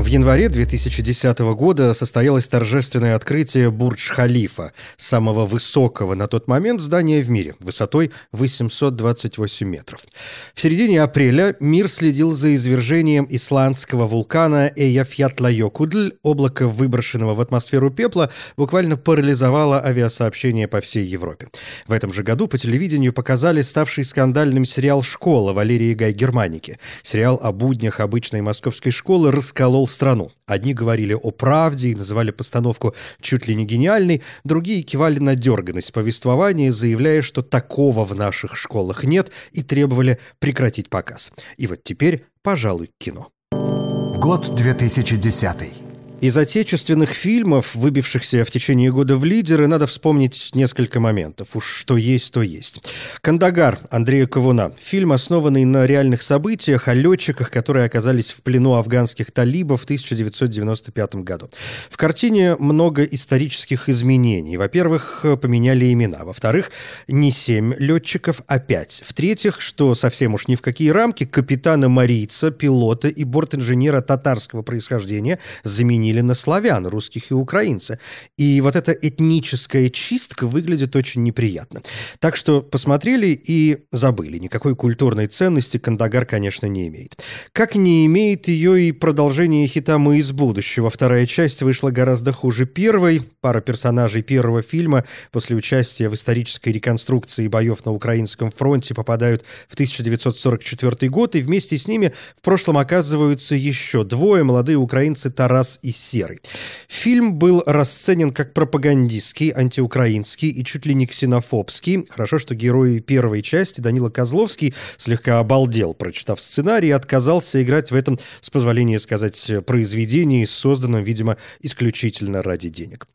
В январе 2010 года состоялось торжественное открытие Бурдж-Халифа, самого высокого на тот момент здания в мире, высотой 828 метров. В середине апреля мир следил за извержением исландского вулкана Эяфьятла-Йокудль. Облако выброшенного в атмосферу пепла буквально парализовало авиасообщение по всей Европе. В этом же году по телевидению показали ставший скандальным сериал «Школа» Валерии Гай-Германики. Сериал о буднях обычной московской школы расколол страну. Одни говорили о правде и называли постановку чуть ли не гениальной, другие кивали на дерганность повествования, заявляя, что такого в наших школах нет, и требовали прекратить показ. И вот теперь, пожалуй, кино. Год 2010. Из отечественных фильмов, выбившихся в течение года в лидеры, надо вспомнить несколько моментов. Уж что есть, то есть. «Кандагар» Андрея Ковуна. Фильм, основанный на реальных событиях о летчиках, которые оказались в плену афганских талибов в 1995 году. В картине много исторических изменений. Во-первых, поменяли имена. Во-вторых, не семь летчиков, а пять. В-третьих, что совсем уж ни в какие рамки, капитана Марийца, пилота и бортинженера татарского происхождения заменили заменили на славян, русских и украинца. И вот эта этническая чистка выглядит очень неприятно. Так что посмотрели и забыли. Никакой культурной ценности Кандагар, конечно, не имеет. Как не имеет ее и продолжение хита «Мы из будущего». Вторая часть вышла гораздо хуже первой. Пара персонажей первого фильма после участия в исторической реконструкции боев на Украинском фронте попадают в 1944 год, и вместе с ними в прошлом оказываются еще двое молодые украинцы Тарас и серый. Фильм был расценен как пропагандистский, антиукраинский и чуть ли не ксенофобский. Хорошо, что герой первой части, Данила Козловский, слегка обалдел, прочитав сценарий, и отказался играть в этом, с позволения сказать, произведении, созданном, видимо, исключительно ради денег.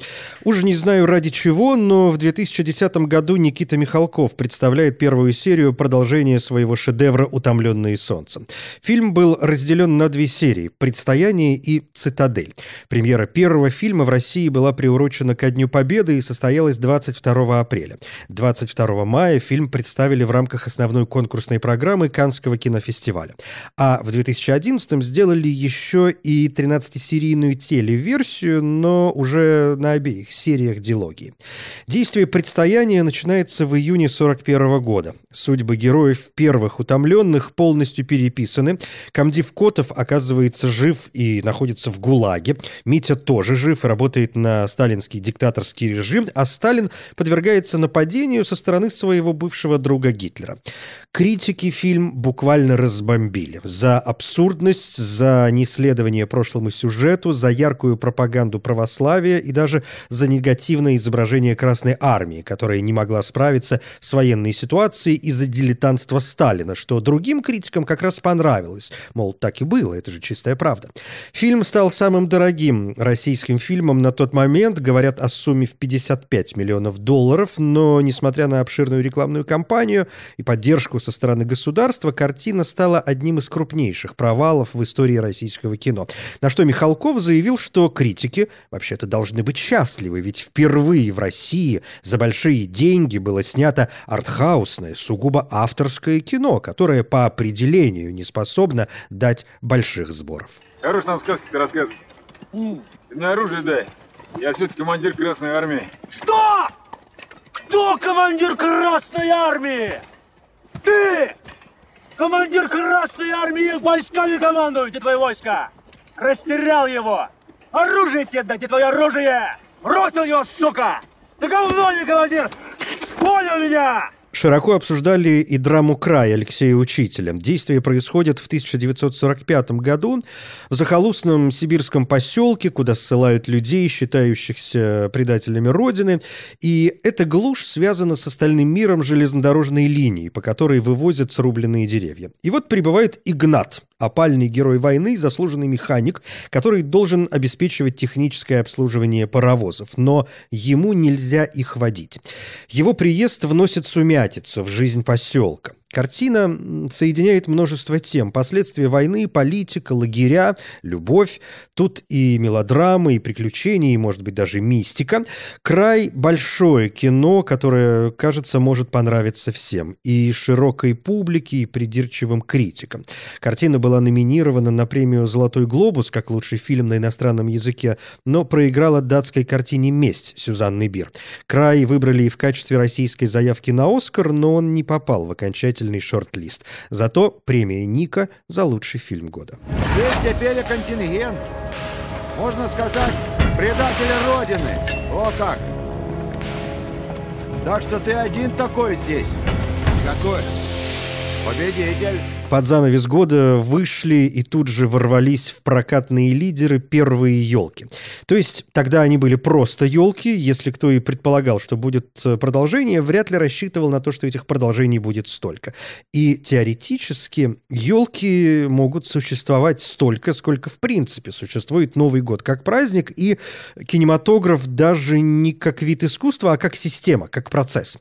Уж не знаю ради чего, но в 2010 году Никита Михалков представляет первую серию продолжения своего шедевра «Утомленные солнцем». Фильм был разделен на две серии «Предстояние» и «Цитадель». Премьера первого фильма в России была приурочена ко Дню Победы и состоялась 22 апреля. 22 мая фильм представили в рамках основной конкурсной программы Канского кинофестиваля. А в 2011 сделали еще и 13-серийную телеверсию, но уже на обеих сериях дилогии. Действие предстояния начинается в июне 41 года. Судьбы героев первых утомленных полностью переписаны. Камдив Котов оказывается жив и находится в ГУЛАГе. Митя тоже жив работает на сталинский диктаторский режим, а Сталин подвергается нападению со стороны своего бывшего друга Гитлера. Критики фильм буквально разбомбили. За абсурдность, за неследование прошлому сюжету, за яркую пропаганду православия и даже за негативное изображение Красной Армии, которая не могла справиться с военной ситуацией из-за дилетантства Сталина, что другим критикам как раз понравилось. Мол, так и было, это же чистая правда. Фильм стал самым дорогим дорогим российским фильмом на тот момент. Говорят о сумме в 55 миллионов долларов, но, несмотря на обширную рекламную кампанию и поддержку со стороны государства, картина стала одним из крупнейших провалов в истории российского кино. На что Михалков заявил, что критики вообще-то должны быть счастливы, ведь впервые в России за большие деньги было снято артхаусное, сугубо авторское кино, которое по определению не способно дать больших сборов. Хорош нам сказки-то рассказывать. Мне оружие дай. Я все-таки командир Красной Армии. Что? Кто командир Красной Армии? Ты! Командир Красной Армии войсками командует, где твои войска? Растерял его! Оружие тебе дать, где твое оружие? Бросил его, сука! Ты говно не командир! Понял меня? Широко обсуждали и драму «Край» Алексея Учителя. Действие происходит в 1945 году в захолустном сибирском поселке, куда ссылают людей, считающихся предателями Родины. И эта глушь связана с остальным миром железнодорожной линии, по которой вывозят срубленные деревья. И вот прибывает Игнат, опальный герой войны, заслуженный механик, который должен обеспечивать техническое обслуживание паровозов, но ему нельзя их водить. Его приезд вносит сумятицу в жизнь поселка. Картина соединяет множество тем. Последствия войны, политика, лагеря, любовь. Тут и мелодрамы, и приключения, и, может быть, даже мистика. Край – большое кино, которое, кажется, может понравиться всем. И широкой публике, и придирчивым критикам. Картина была номинирована на премию «Золотой глобус» как лучший фильм на иностранном языке, но проиграла датской картине «Месть» Сюзанны Бир. Край выбрали и в качестве российской заявки на «Оскар», но он не попал в окончательный замечательный шорт-лист. Зато премия Ника за лучший фильм года. Здесь теперь контингент. Можно сказать, предатели Родины. О как! Так что ты один такой здесь. Какой? Победитель. Под занавес года вышли и тут же ворвались в прокатные лидеры первые елки. То есть тогда они были просто елки. Если кто и предполагал, что будет э, продолжение, вряд ли рассчитывал на то, что этих продолжений будет столько. И теоретически елки могут существовать столько, сколько в принципе существует Новый год как праздник и кинематограф даже не как вид искусства, а как система, как процесс.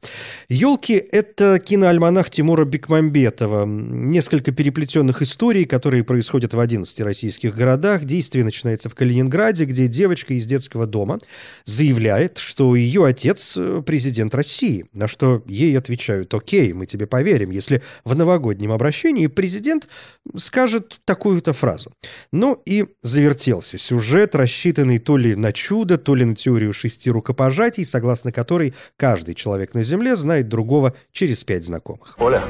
Елки — это киноальманах Тимура Бекмамбетова. Несколько несколько переплетенных историй, которые происходят в 11 российских городах. Действие начинается в Калининграде, где девочка из детского дома заявляет, что ее отец э, президент России, на что ей отвечают, окей, мы тебе поверим, если в новогоднем обращении президент скажет такую-то фразу. Ну и завертелся сюжет, рассчитанный то ли на чудо, то ли на теорию шести рукопожатий, согласно которой каждый человек на Земле знает другого через пять знакомых. Оля,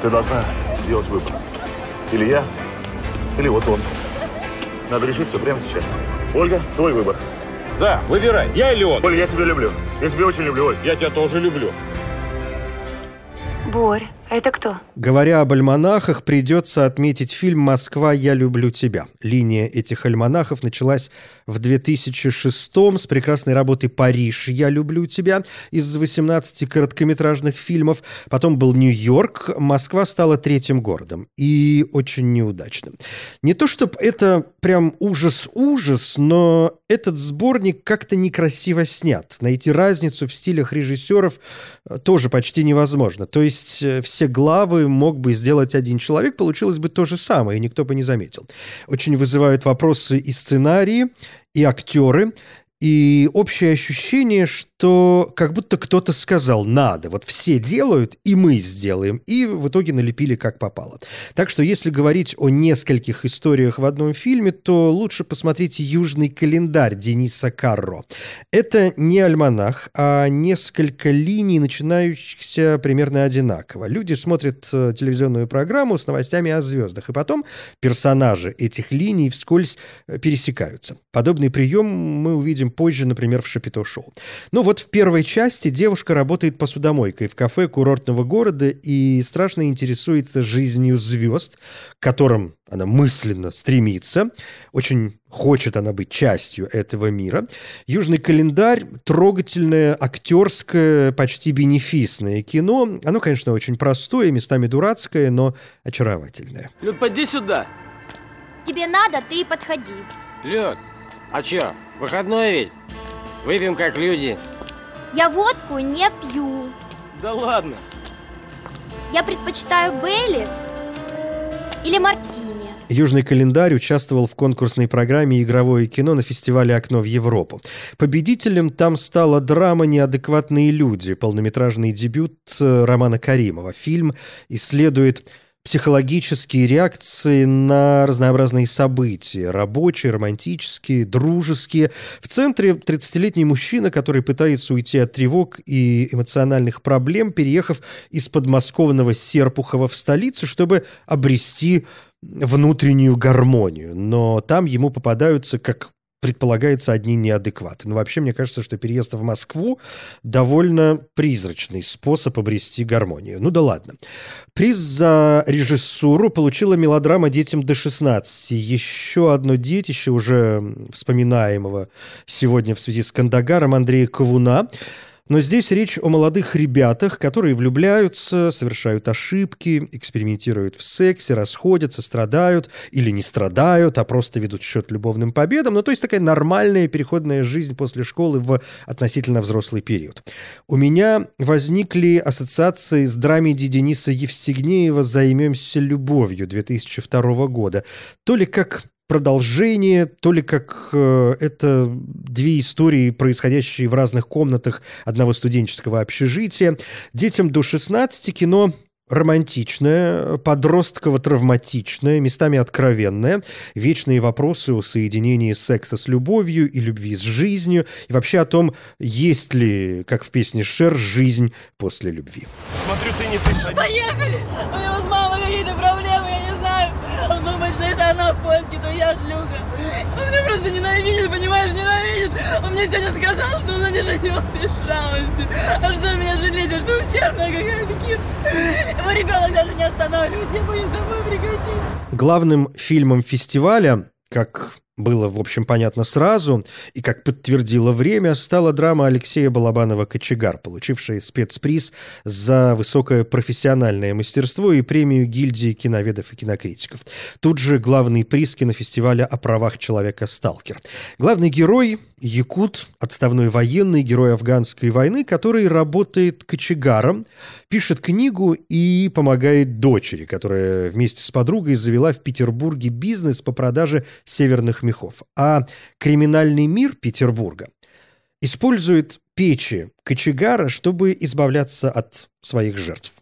ты должна сделать выбор. Или я, или вот он. Надо решить все прямо сейчас. Ольга, твой выбор. Да, выбирай, я или он. Оля, я тебя люблю. Я тебя очень люблю, Оль. Я тебя тоже люблю. Борь, это кто? Говоря об альманахах, придется отметить фильм «Москва, я люблю тебя». Линия этих альманахов началась в 2006 с прекрасной работы «Париж, я люблю тебя» из 18 короткометражных фильмов. Потом был Нью-Йорк, Москва стала третьим городом. И очень неудачным. Не то чтобы это прям ужас-ужас, но этот сборник как-то некрасиво снят. Найти разницу в стилях режиссеров тоже почти невозможно. То есть э, все главы мог бы сделать один человек, получилось бы то же самое, и никто бы не заметил. Очень вызывают вопросы и сценарии, и актеры, и общее ощущение, что как будто кто-то сказал «надо», вот все делают, и мы сделаем, и в итоге налепили как попало. Так что если говорить о нескольких историях в одном фильме, то лучше посмотреть «Южный календарь» Дениса Карро. Это не альманах, а несколько линий, начинающихся примерно одинаково. Люди смотрят э, телевизионную программу с новостями о звездах, и потом персонажи этих линий вскользь э, пересекаются. Подобный прием мы увидим позже, например, в Шапито-шоу. Ну вот в первой части девушка работает посудомойкой в кафе курортного города и страшно интересуется жизнью звезд, к которым она мысленно стремится. Очень хочет она быть частью этого мира. «Южный календарь» — трогательное, актерское, почти бенефисное кино. Оно, конечно, очень простое, местами дурацкое, но очаровательное. Люд, поди сюда. Тебе надо, ты и подходи. Люд, а чё, выходной ведь? Выпьем как люди. Я водку не пью. Да ладно. Я предпочитаю Бейлис или Мартини. Южный календарь участвовал в конкурсной программе «Игровое кино» на фестивале «Окно в Европу». Победителем там стала драма «Неадекватные люди», полнометражный дебют э, Романа Каримова. Фильм исследует психологические реакции на разнообразные события. Рабочие, романтические, дружеские. В центре 30-летний мужчина, который пытается уйти от тревог и эмоциональных проблем, переехав из подмосковного Серпухова в столицу, чтобы обрести внутреннюю гармонию. Но там ему попадаются, как предполагается, одни неадекваты. Но вообще, мне кажется, что переезд в Москву довольно призрачный способ обрести гармонию. Ну да ладно. Приз за режиссуру получила мелодрама «Детям до 16». Еще одно детище, уже вспоминаемого сегодня в связи с Кандагаром Андрея Ковуна. Но здесь речь о молодых ребятах, которые влюбляются, совершают ошибки, экспериментируют в сексе, расходятся, страдают или не страдают, а просто ведут счет любовным победам. Ну, то есть такая нормальная переходная жизнь после школы в относительно взрослый период. У меня возникли ассоциации с драмеди Дениса Евстигнеева «Займемся любовью» 2002 года. То ли как продолжение, то ли как э, это две истории, происходящие в разных комнатах одного студенческого общежития. Детям до 16 кино романтичное, подростково-травматичное, местами откровенное, вечные вопросы о соединении секса с любовью и любви с жизнью, и вообще о том, есть ли, как в песне Шер, жизнь после любви. Смотрю, ты не ты садись. Поехали! У него с мамой какие-то проблемы, я не знаю. Он это она польски, то я шлюха. Он меня просто ненавидит, понимаешь, ненавидит. Он мне сегодня сказал, что он на мне женился из жалости. А что меня жалеть, а что ущербная какая-то кит. Его ребенок даже не останавливает, я боюсь домой прикатить. Главным фильмом фестиваля, как было, в общем, понятно сразу, и, как подтвердило время, стала драма Алексея Балабанова «Кочегар», получившая спецприз за высокое профессиональное мастерство и премию гильдии киноведов и кинокритиков. Тут же главный приз кинофестиваля о правах человека «Сталкер». Главный герой – якут, отставной военный, герой афганской войны, который работает кочегаром, пишет книгу и помогает дочери, которая вместе с подругой завела в Петербурге бизнес по продаже северных мехов. А криминальный мир Петербурга использует печи кочегара, чтобы избавляться от своих жертв.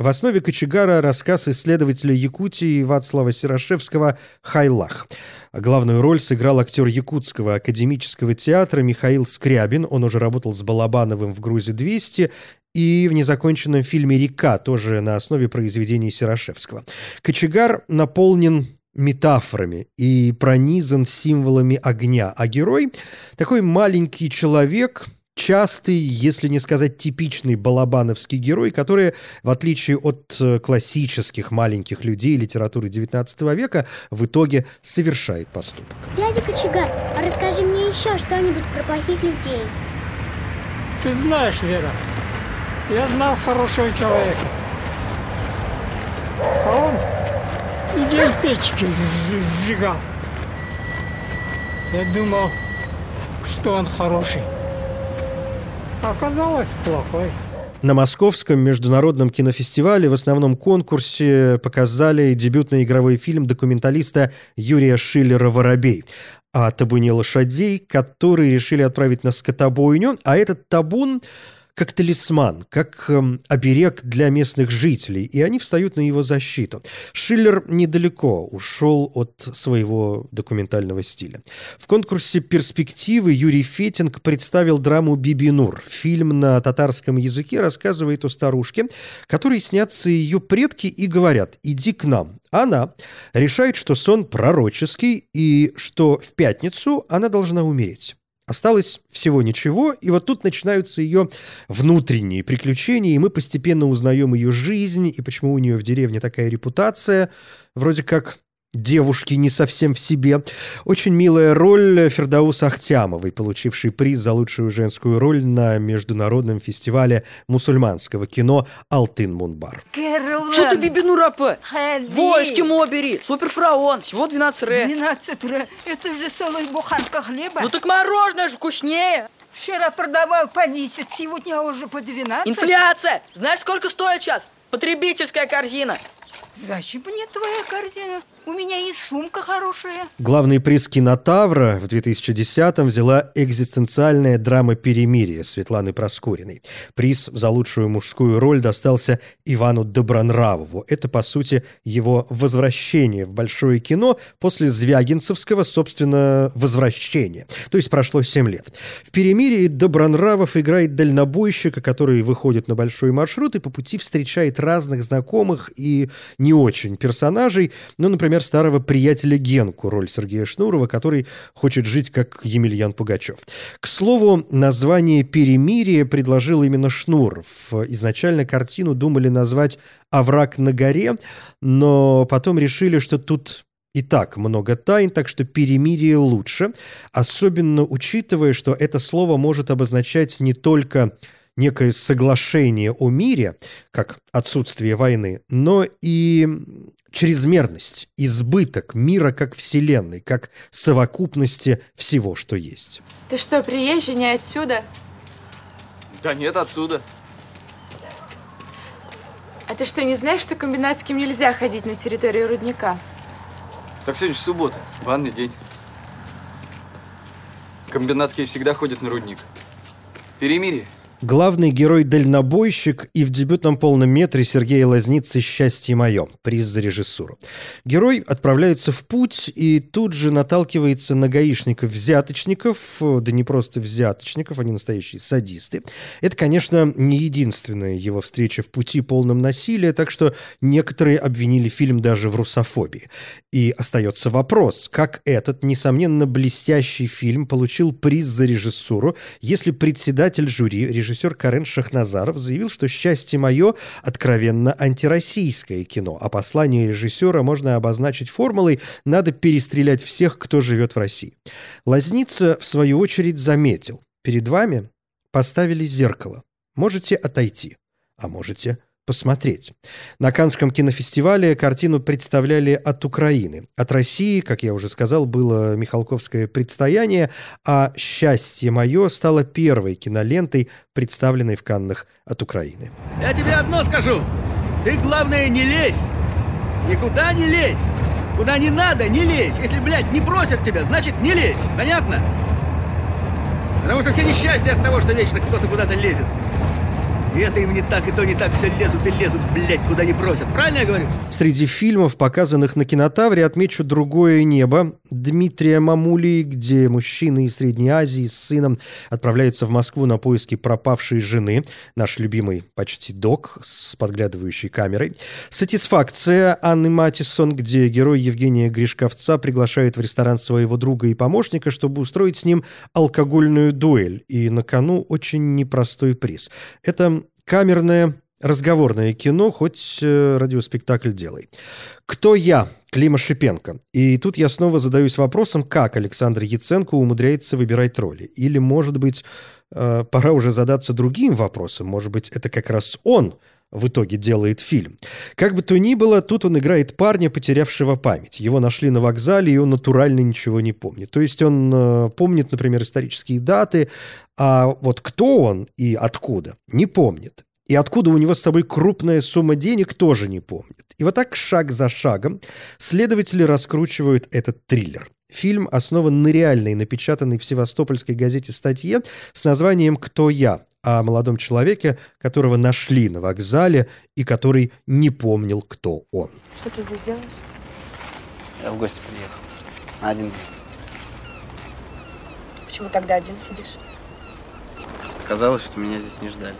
В основе кочегара рассказ исследователя Якутии Вацлава Сирошевского «Хайлах». Главную роль сыграл актер Якутского академического театра Михаил Скрябин. Он уже работал с Балабановым в «Грузе-200» и в незаконченном фильме «Река», тоже на основе произведений Сирошевского. Кочегар наполнен метафорами и пронизан символами огня, а герой – такой маленький человек – частый, если не сказать типичный балабановский герой, который, в отличие от э, классических маленьких людей литературы XIX века, в итоге совершает поступок. Дядя Кочегар, а расскажи мне еще что-нибудь про плохих людей. Ты знаешь, Вера, я знал хорошего человека. А он людей печки сжигал. Я думал, что он хороший. Оказалось плохой. На Московском международном кинофестивале в основном конкурсе показали дебютный игровой фильм документалиста Юрия Шиллера «Воробей» о табуне лошадей, которые решили отправить на скотобойню, а этот табун как талисман, как эм, оберег для местных жителей, и они встают на его защиту. Шиллер недалеко ушел от своего документального стиля. В конкурсе «Перспективы» Юрий Фетинг представил драму «Биби Нур». Фильм на татарском языке рассказывает о старушке, которой снятся ее предки и говорят «иди к нам». Она решает, что сон пророческий и что в пятницу она должна умереть. Осталось всего ничего, и вот тут начинаются ее внутренние приключения, и мы постепенно узнаем ее жизнь, и почему у нее в деревне такая репутация, вроде как девушки не совсем в себе. Очень милая роль Фердаус Ахтямовой, получившей приз за лучшую женскую роль на международном фестивале мусульманского кино «Алтын Мунбар». Что ты бибину рапы? Войски бери. Суперфараон. Всего 12 ре. 12 ре. Это же целая буханка хлеба. Ну так мороженое же вкуснее. Вчера продавал по 10, сегодня уже по 12. Инфляция! Знаешь, сколько стоит сейчас? Потребительская корзина. Зачем мне твоя корзина? У меня есть сумка хорошая. Главный приз кинотавра в 2010-м взяла экзистенциальная драма «Перемирие» Светланы Проскуриной. Приз за лучшую мужскую роль достался Ивану Добронравову. Это, по сути, его возвращение в большое кино после Звягинцевского, собственно, возвращения. То есть прошло 7 лет. В «Перемирии» Добронравов играет дальнобойщика, который выходит на большой маршрут и по пути встречает разных знакомых и не очень персонажей. Ну, например, например, старого приятеля Генку, роль Сергея Шнурова, который хочет жить как Емельян Пугачев. К слову, название «Перемирие» предложил именно Шнуров. Изначально картину думали назвать «Овраг на горе», но потом решили, что тут и так много тайн, так что перемирие лучше, особенно учитывая, что это слово может обозначать не только некое соглашение о мире, как отсутствие войны, но и чрезмерность, избыток мира как вселенной, как совокупности всего, что есть. Ты что, приезжий, не отсюда? Да нет, отсюда. А ты что, не знаешь, что комбинатским нельзя ходить на территорию рудника? Так сегодня же суббота, банный день. Комбинатские всегда ходят на рудник. Перемирие. Главный герой-дальнобойщик и в дебютном полном метре Сергея Лазницы «Счастье мое» приз за режиссуру. Герой отправляется в путь и тут же наталкивается на гаишников-взяточников, да не просто взяточников, они настоящие садисты. Это, конечно, не единственная его встреча в пути полном насилия, так что некоторые обвинили фильм даже в русофобии. И остается вопрос, как этот, несомненно, блестящий фильм получил приз за режиссуру, если председатель жюри, режиссер режиссер Карен Шахназаров заявил, что «Счастье мое» откровенно антироссийское кино, а послание режиссера можно обозначить формулой «надо перестрелять всех, кто живет в России». Лазница, в свою очередь, заметил «перед вами поставили зеркало. Можете отойти, а можете посмотреть. На Канском кинофестивале картину представляли от Украины. От России, как я уже сказал, было Михалковское предстояние, а «Счастье мое» стало первой кинолентой, представленной в Каннах от Украины. Я тебе одно скажу. Ты, главное, не лезь. Никуда не лезь. Куда не надо, не лезь. Если, блядь, не просят тебя, значит, не лезь. Понятно? Потому что все несчастья от того, что вечно кто-то куда-то лезет. Это им не так, и то не так, все лезут и лезут, блядь, куда не просят. Правильно я говорю? Среди фильмов, показанных на кинотавре, отмечу «Другое небо» Дмитрия Мамули, где мужчина из Средней Азии с сыном отправляется в Москву на поиски пропавшей жены. Наш любимый почти док с подглядывающей камерой. «Сатисфакция» Анны Матисон, где герой Евгения Гришковца приглашает в ресторан своего друга и помощника, чтобы устроить с ним алкогольную дуэль. И на кону очень непростой приз. Это камерное разговорное кино, хоть э, радиоспектакль делай. «Кто я?» Клима Шипенко. И тут я снова задаюсь вопросом, как Александр Яценко умудряется выбирать роли. Или, может быть, э, пора уже задаться другим вопросом. Может быть, это как раз он в итоге делает фильм. Как бы то ни было, тут он играет парня, потерявшего память. Его нашли на вокзале, и он натурально ничего не помнит. То есть он э, помнит, например, исторические даты, а вот кто он и откуда, не помнит. И откуда у него с собой крупная сумма денег, тоже не помнит. И вот так шаг за шагом следователи раскручивают этот триллер. Фильм основан на реальной, напечатанной в Севастопольской газете статье с названием «Кто я?», о молодом человеке, которого нашли на вокзале и который не помнил, кто он. Что ты здесь делаешь? Я в гости приехал. На один день. Почему тогда один сидишь? Казалось, что меня здесь не ждали.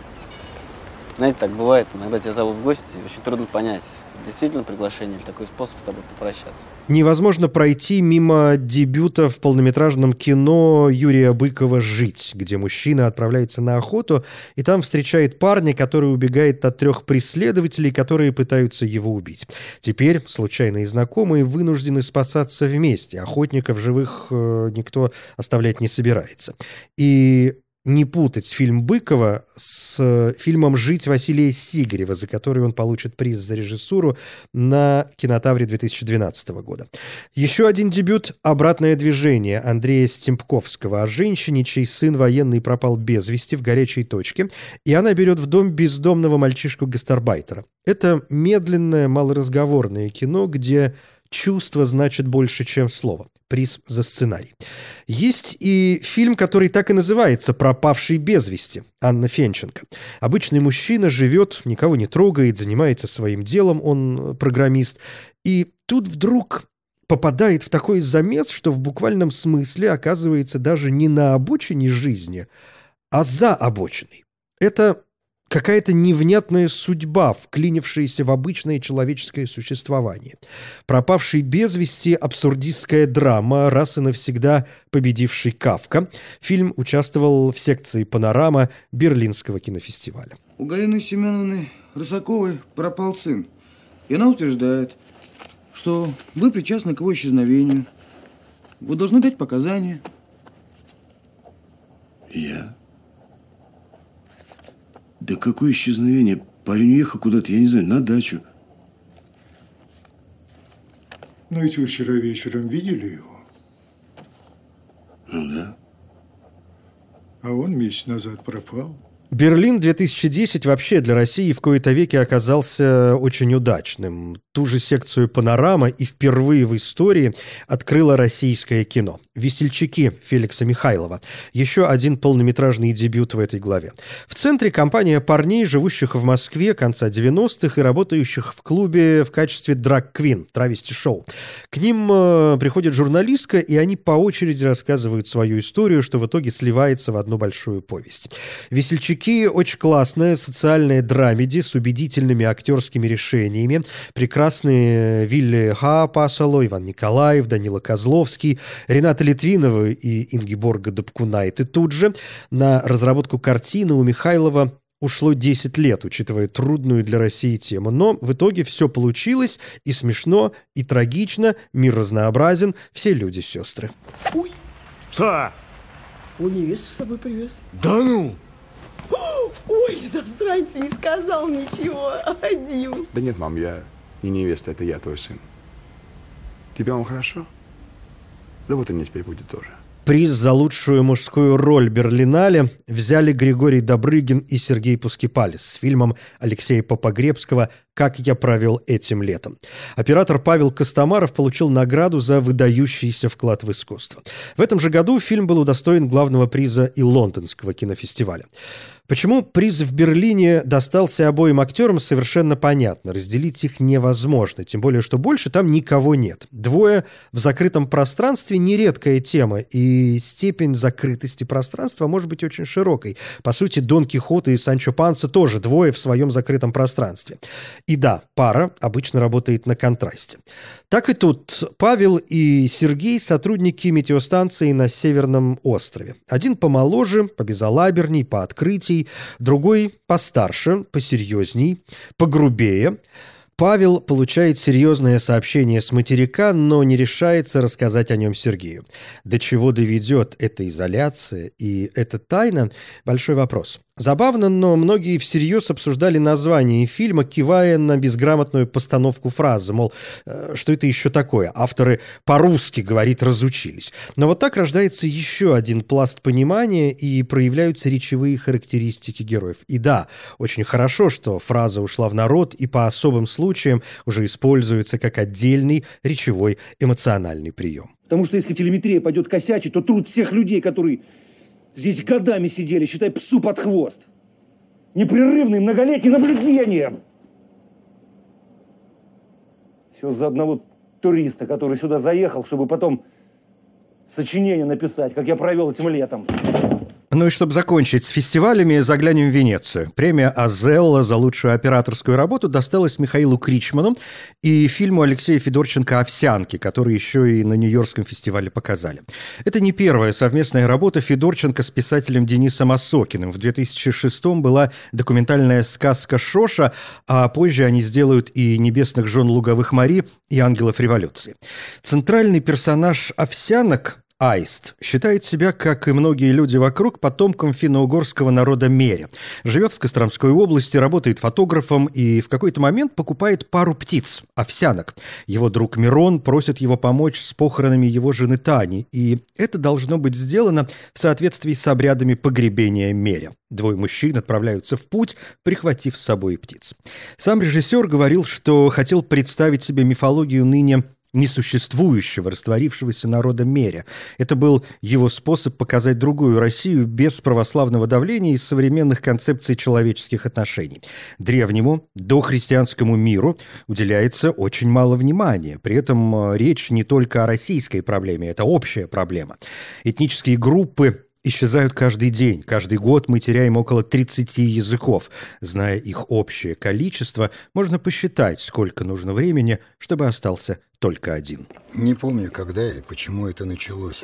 Знаете, так бывает. Иногда тебя зовут в гости, и очень трудно понять, действительно приглашение или такой способ с тобой попрощаться. Невозможно пройти мимо дебюта в полнометражном кино Юрия Быкова «Жить», где мужчина отправляется на охоту и там встречает парня, который убегает от трех преследователей, которые пытаются его убить. Теперь случайные знакомые вынуждены спасаться вместе. Охотников живых э, никто оставлять не собирается. И не путать фильм Быкова с э, фильмом «Жить» Василия Сигарева, за который он получит приз за режиссуру на кинотавре 2012 года. Еще один дебют «Обратное движение» Андрея Стемпковского о женщине, чей сын военный пропал без вести в горячей точке, и она берет в дом бездомного мальчишку-гастарбайтера. Это медленное, малоразговорное кино, где чувство значит больше, чем слово. Приз за сценарий. Есть и фильм, который так и называется «Пропавший без вести» Анна Фенченко. Обычный мужчина живет, никого не трогает, занимается своим делом, он программист. И тут вдруг попадает в такой замес, что в буквальном смысле оказывается даже не на обочине жизни, а за обочиной. Это какая-то невнятная судьба, вклинившаяся в обычное человеческое существование. Пропавший без вести абсурдистская драма, раз и навсегда победивший Кавка. Фильм участвовал в секции «Панорама» Берлинского кинофестиваля. У Галины Семеновны Рысаковой пропал сын. И она утверждает, что вы причастны к его исчезновению. Вы должны дать показания. Я? Да какое исчезновение? Парень уехал куда-то, я не знаю, на дачу. Но ведь вы вчера вечером видели его. Ну да. А он месяц назад пропал. Берлин 2010 вообще для России в кои-то веке оказался очень удачным. Ту же секцию «Панорама» и впервые в истории открыло российское кино. «Весельчаки» Феликса Михайлова. Еще один полнометражный дебют в этой главе. В центре компания парней, живущих в Москве конца 90-х и работающих в клубе в качестве драг-квин, травести-шоу. К ним э, приходит журналистка, и они по очереди рассказывают свою историю, что в итоге сливается в одну большую повесть. «Весельчаки» очень классная социальная драмеди с убедительными актерскими решениями. Прекрасные Вилли Хаапасало, Иван Николаев, Данила Козловский, Рената Литвинова и Ингеборга Добкунайте тут же. На разработку картины у Михайлова ушло 10 лет, учитывая трудную для России тему. Но в итоге все получилось и смешно, и трагично, мир разнообразен, все люди сестры. Ой. Что? Он невесту с собой привез. Да ну! Ой, засранец не сказал ничего. Один. Да нет, мам, я не невеста, это я, твой сын. Тебе, мам, хорошо? Да вот и мне теперь будет тоже. Приз за лучшую мужскую роль Берлинале взяли Григорий Добрыгин и Сергей Пускипалис с фильмом Алексея Попогребского «Как я провел этим летом». Оператор Павел Костомаров получил награду за выдающийся вклад в искусство. В этом же году фильм был удостоен главного приза и Лондонского кинофестиваля. Почему приз в Берлине достался обоим актерам, совершенно понятно. Разделить их невозможно, тем более, что больше там никого нет. Двое в закрытом пространстве – нередкая тема, и степень закрытости пространства может быть очень широкой. По сути, Дон Кихот и Санчо Панса тоже двое в своем закрытом пространстве. И да, пара обычно работает на контрасте. Так и тут Павел и Сергей – сотрудники метеостанции на Северном острове. Один помоложе, побезалаберней, по открытий, другой постарше, посерьезней, погрубее. Павел получает серьезное сообщение с материка, но не решается рассказать о нем Сергею. До чего доведет эта изоляция и эта тайна – большой вопрос. Забавно, но многие всерьез обсуждали название фильма, кивая на безграмотную постановку фразы, мол, э, что это еще такое? Авторы по-русски, говорит, разучились. Но вот так рождается еще один пласт понимания и проявляются речевые характеристики героев. И да, очень хорошо, что фраза ушла в народ и по особым случаям уже используется как отдельный речевой эмоциональный прием. Потому что если телеметрия пойдет косячить, то труд всех людей, которые Здесь годами сидели, считай, псу под хвост. Непрерывным многолетним наблюдением. Все за одного туриста, который сюда заехал, чтобы потом сочинение написать, как я провел этим летом. Ну и чтобы закончить с фестивалями, заглянем в Венецию. Премия «Азелла» за лучшую операторскую работу досталась Михаилу Кричману и фильму Алексея Федорченко «Овсянки», который еще и на Нью-Йоркском фестивале показали. Это не первая совместная работа Федорченко с писателем Денисом Осокиным. В 2006-м была документальная сказка «Шоша», а позже они сделают и «Небесных жен луговых Мари», и «Ангелов революции». Центральный персонаж «Овсянок» Аист считает себя, как и многие люди вокруг, потомком финно-угорского народа Мере. Живет в Костромской области, работает фотографом и в какой-то момент покупает пару птиц, овсянок. Его друг Мирон просит его помочь с похоронами его жены Тани, и это должно быть сделано в соответствии с обрядами погребения Мере. Двое мужчин отправляются в путь, прихватив с собой птиц. Сам режиссер говорил, что хотел представить себе мифологию ныне несуществующего, растворившегося народа Меря. Это был его способ показать другую Россию без православного давления и современных концепций человеческих отношений. Древнему, дохристианскому миру уделяется очень мало внимания. При этом э, речь не только о российской проблеме, это общая проблема. Этнические группы исчезают каждый день. Каждый год мы теряем около 30 языков. Зная их общее количество, можно посчитать, сколько нужно времени, чтобы остался только один. Не помню, когда и почему это началось.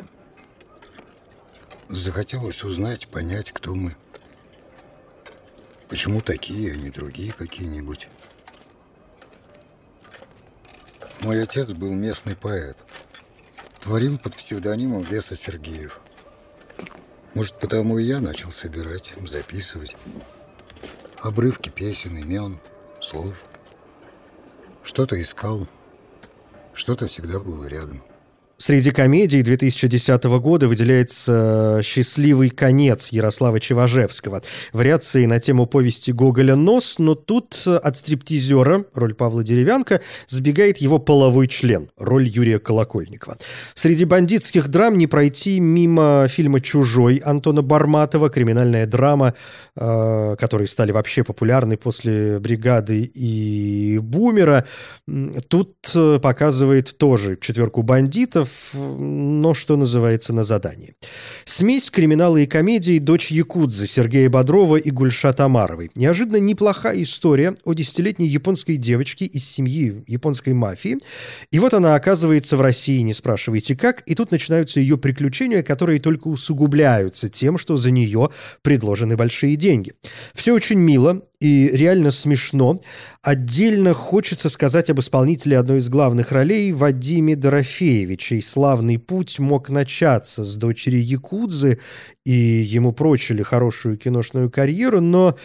Захотелось узнать, понять, кто мы. Почему такие, а не другие какие-нибудь. Мой отец был местный поэт. Творил под псевдонимом Веса Сергеев. Может, потому и я начал собирать, записывать. Обрывки песен, имен, слов. Что-то искал, что-то всегда было рядом. Среди комедий 2010 года выделяется «Счастливый конец» Ярослава Чеважевского. Вариации на тему повести Гоголя «Нос», но тут от стриптизера, роль Павла Деревянко, сбегает его половой член, роль Юрия Колокольникова. Среди бандитских драм не пройти мимо фильма «Чужой» Антона Барматова, криминальная драма, э, которые стали вообще популярны после «Бригады» и «Бумера». Тут э, показывает тоже четверку бандитов, но, что называется, на задании. Смесь криминала и комедии «Дочь Якудзы» Сергея Бодрова и Гульшат Амаровой. Неожиданно неплохая история о десятилетней японской девочке из семьи японской мафии. И вот она оказывается в России, не спрашивайте как, и тут начинаются ее приключения, которые только усугубляются тем, что за нее предложены большие деньги. Все очень мило, и реально смешно. Отдельно хочется сказать об исполнителе одной из главных ролей Вадиме Дорофеевиче, чей славный путь мог начаться с дочери Якудзы, и ему прочили хорошую киношную карьеру, но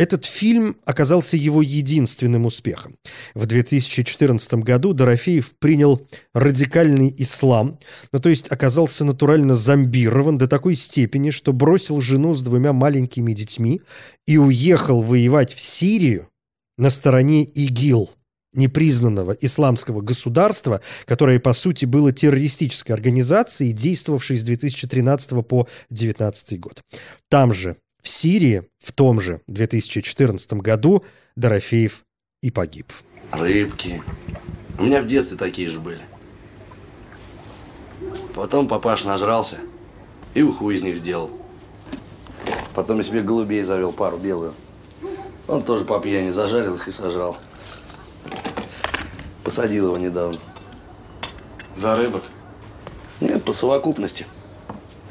этот фильм оказался его единственным успехом. В 2014 году Дорофеев принял радикальный ислам, ну то есть оказался натурально зомбирован до такой степени, что бросил жену с двумя маленькими детьми и уехал воевать в Сирию на стороне ИГИЛ непризнанного исламского государства, которое, по сути, было террористической организацией, действовавшей с 2013 по 2019 год. Там же в Сирии в том же 2014 году Дорофеев и погиб. Рыбки. У меня в детстве такие же были. Потом папаш нажрался и уху из них сделал. Потом я себе голубей завел пару белую. Он тоже по пьяни зажарил их и сожрал. Посадил его недавно. За рыбок? Нет, по совокупности.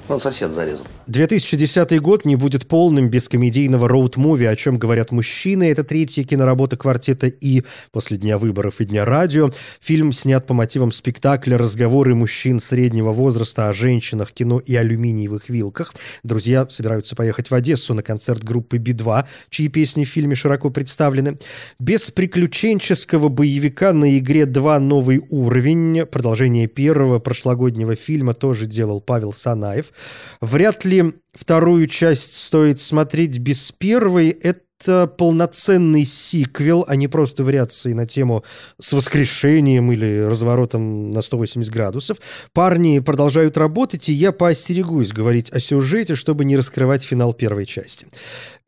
Он сосед зарезал. 2010 год не будет полным без комедийного роуд-муви «О чем говорят мужчины». Это третья киноработа квартета «И» после Дня выборов и Дня радио. Фильм снят по мотивам спектакля «Разговоры мужчин среднего возраста о женщинах, кино и алюминиевых вилках». Друзья собираются поехать в Одессу на концерт группы «Би-2», чьи песни в фильме широко представлены. Без приключенческого боевика на игре «2. Новый уровень». Продолжение первого прошлогоднего фильма тоже делал Павел Санаев. Вряд ли вторую часть стоит смотреть без первой. Это полноценный сиквел, а не просто вариации на тему с воскрешением или разворотом на 180 градусов. Парни продолжают работать, и я поостерегусь говорить о сюжете, чтобы не раскрывать финал первой части.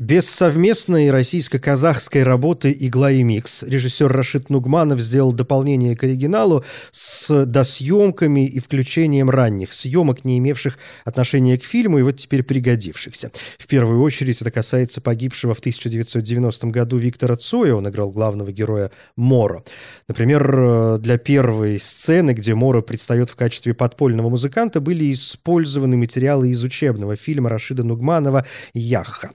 Без совместной российско-казахской работы «Игла ремикс» режиссер Рашид Нугманов сделал дополнение к оригиналу с досъемками и включением ранних съемок, не имевших отношения к фильму, и вот теперь пригодившихся. В первую очередь это касается погибшего в 1900 1990 году Виктора Цоя, он играл главного героя Моро. Например, для первой сцены, где Моро предстает в качестве подпольного музыканта, были использованы материалы из учебного фильма Рашида Нугманова «Яхха».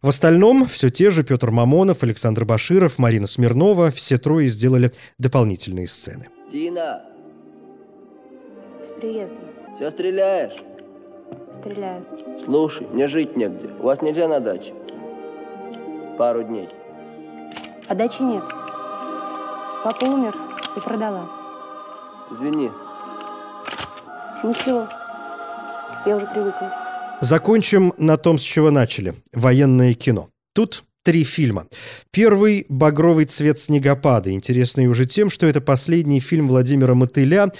В остальном все те же Петр Мамонов, Александр Баширов, Марина Смирнова, все трое сделали дополнительные сцены. Дина! С приездом. Все стреляешь? Стреляю. Слушай, мне жить негде. У вас нельзя на даче? пару дней. А дачи нет. Папа умер и продала. Извини. Ничего. Я уже привыкла. Закончим на том, с чего начали. Военное кино. Тут три фильма. Первый «Багровый цвет снегопада», интересный уже тем, что это последний фильм Владимира Мотыля,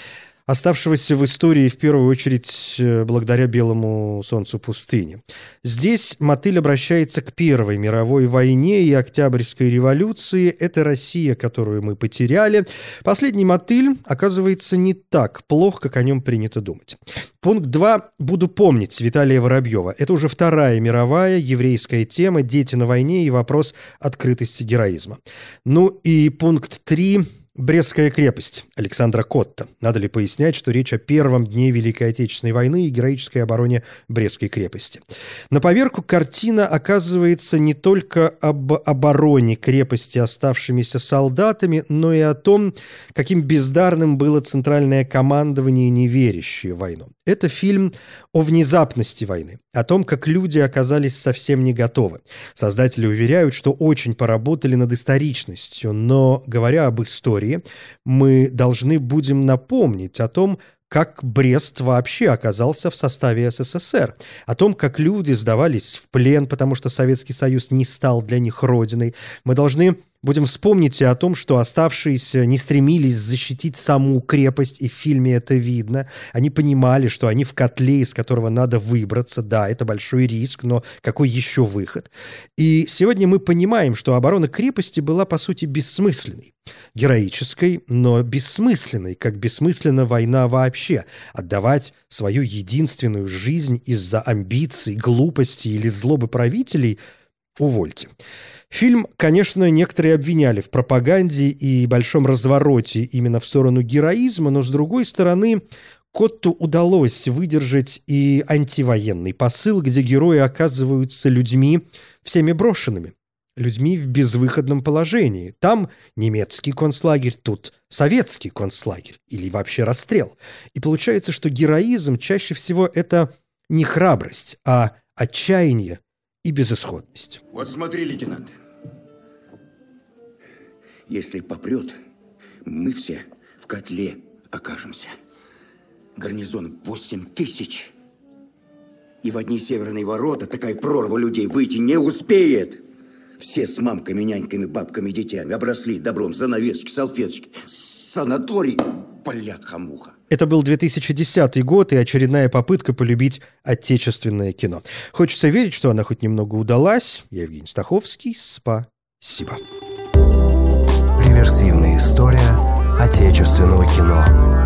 оставшегося в истории в первую очередь э, благодаря белому солнцу пустыни. Здесь Мотыль обращается к Первой мировой войне и Октябрьской революции. Это Россия, которую мы потеряли. Последний Мотыль оказывается не так плох, как о нем принято думать. Пункт 2. Буду помнить Виталия Воробьева. Это уже вторая мировая еврейская тема «Дети на войне» и вопрос открытости героизма. Ну и пункт 3 Брестская крепость Александра Котта. Надо ли пояснять, что речь о первом дне Великой Отечественной войны и героической обороне Брестской крепости. На поверку картина оказывается не только об обороне крепости оставшимися солдатами, но и о том, каким бездарным было центральное командование, не верящее в войну. Это фильм о внезапности войны, о том, как люди оказались совсем не готовы. Создатели уверяют, что очень поработали над историчностью, но, говоря об истории, мы должны будем напомнить о том, как Брест вообще оказался в составе СССР, о том, как люди сдавались в плен, потому что Советский Союз не стал для них родиной. Мы должны Будем вспомнить о том, что оставшиеся не стремились защитить саму крепость, и в фильме это видно. Они понимали, что они в котле, из которого надо выбраться. Да, это большой риск, но какой еще выход? И сегодня мы понимаем, что оборона крепости была, по сути, бессмысленной. Героической, но бессмысленной, как бессмысленна война вообще. Отдавать свою единственную жизнь из-за амбиций, глупости или злобы правителей – увольте. Фильм, конечно, некоторые обвиняли в пропаганде и большом развороте именно в сторону героизма, но, с другой стороны, Котту удалось выдержать и антивоенный посыл, где герои оказываются людьми всеми брошенными, людьми в безвыходном положении. Там немецкий концлагерь, тут советский концлагерь или вообще расстрел. И получается, что героизм чаще всего это не храбрость, а отчаяние и безысходность. Вот смотри, лейтенант, если попрет, мы все в котле окажемся. Гарнизон 8 тысяч. И в одни северные ворота такая прорва людей выйти не успеет. Все с мамками, няньками, бабками, детьми обросли добром, занавесочки, салфеточки, санаторий, бляха-муха. Это был 2010 год и очередная попытка полюбить отечественное кино. Хочется верить, что она хоть немного удалась. Я Евгений Стаховский. Спасибо. Реверсивная история отечественного кино.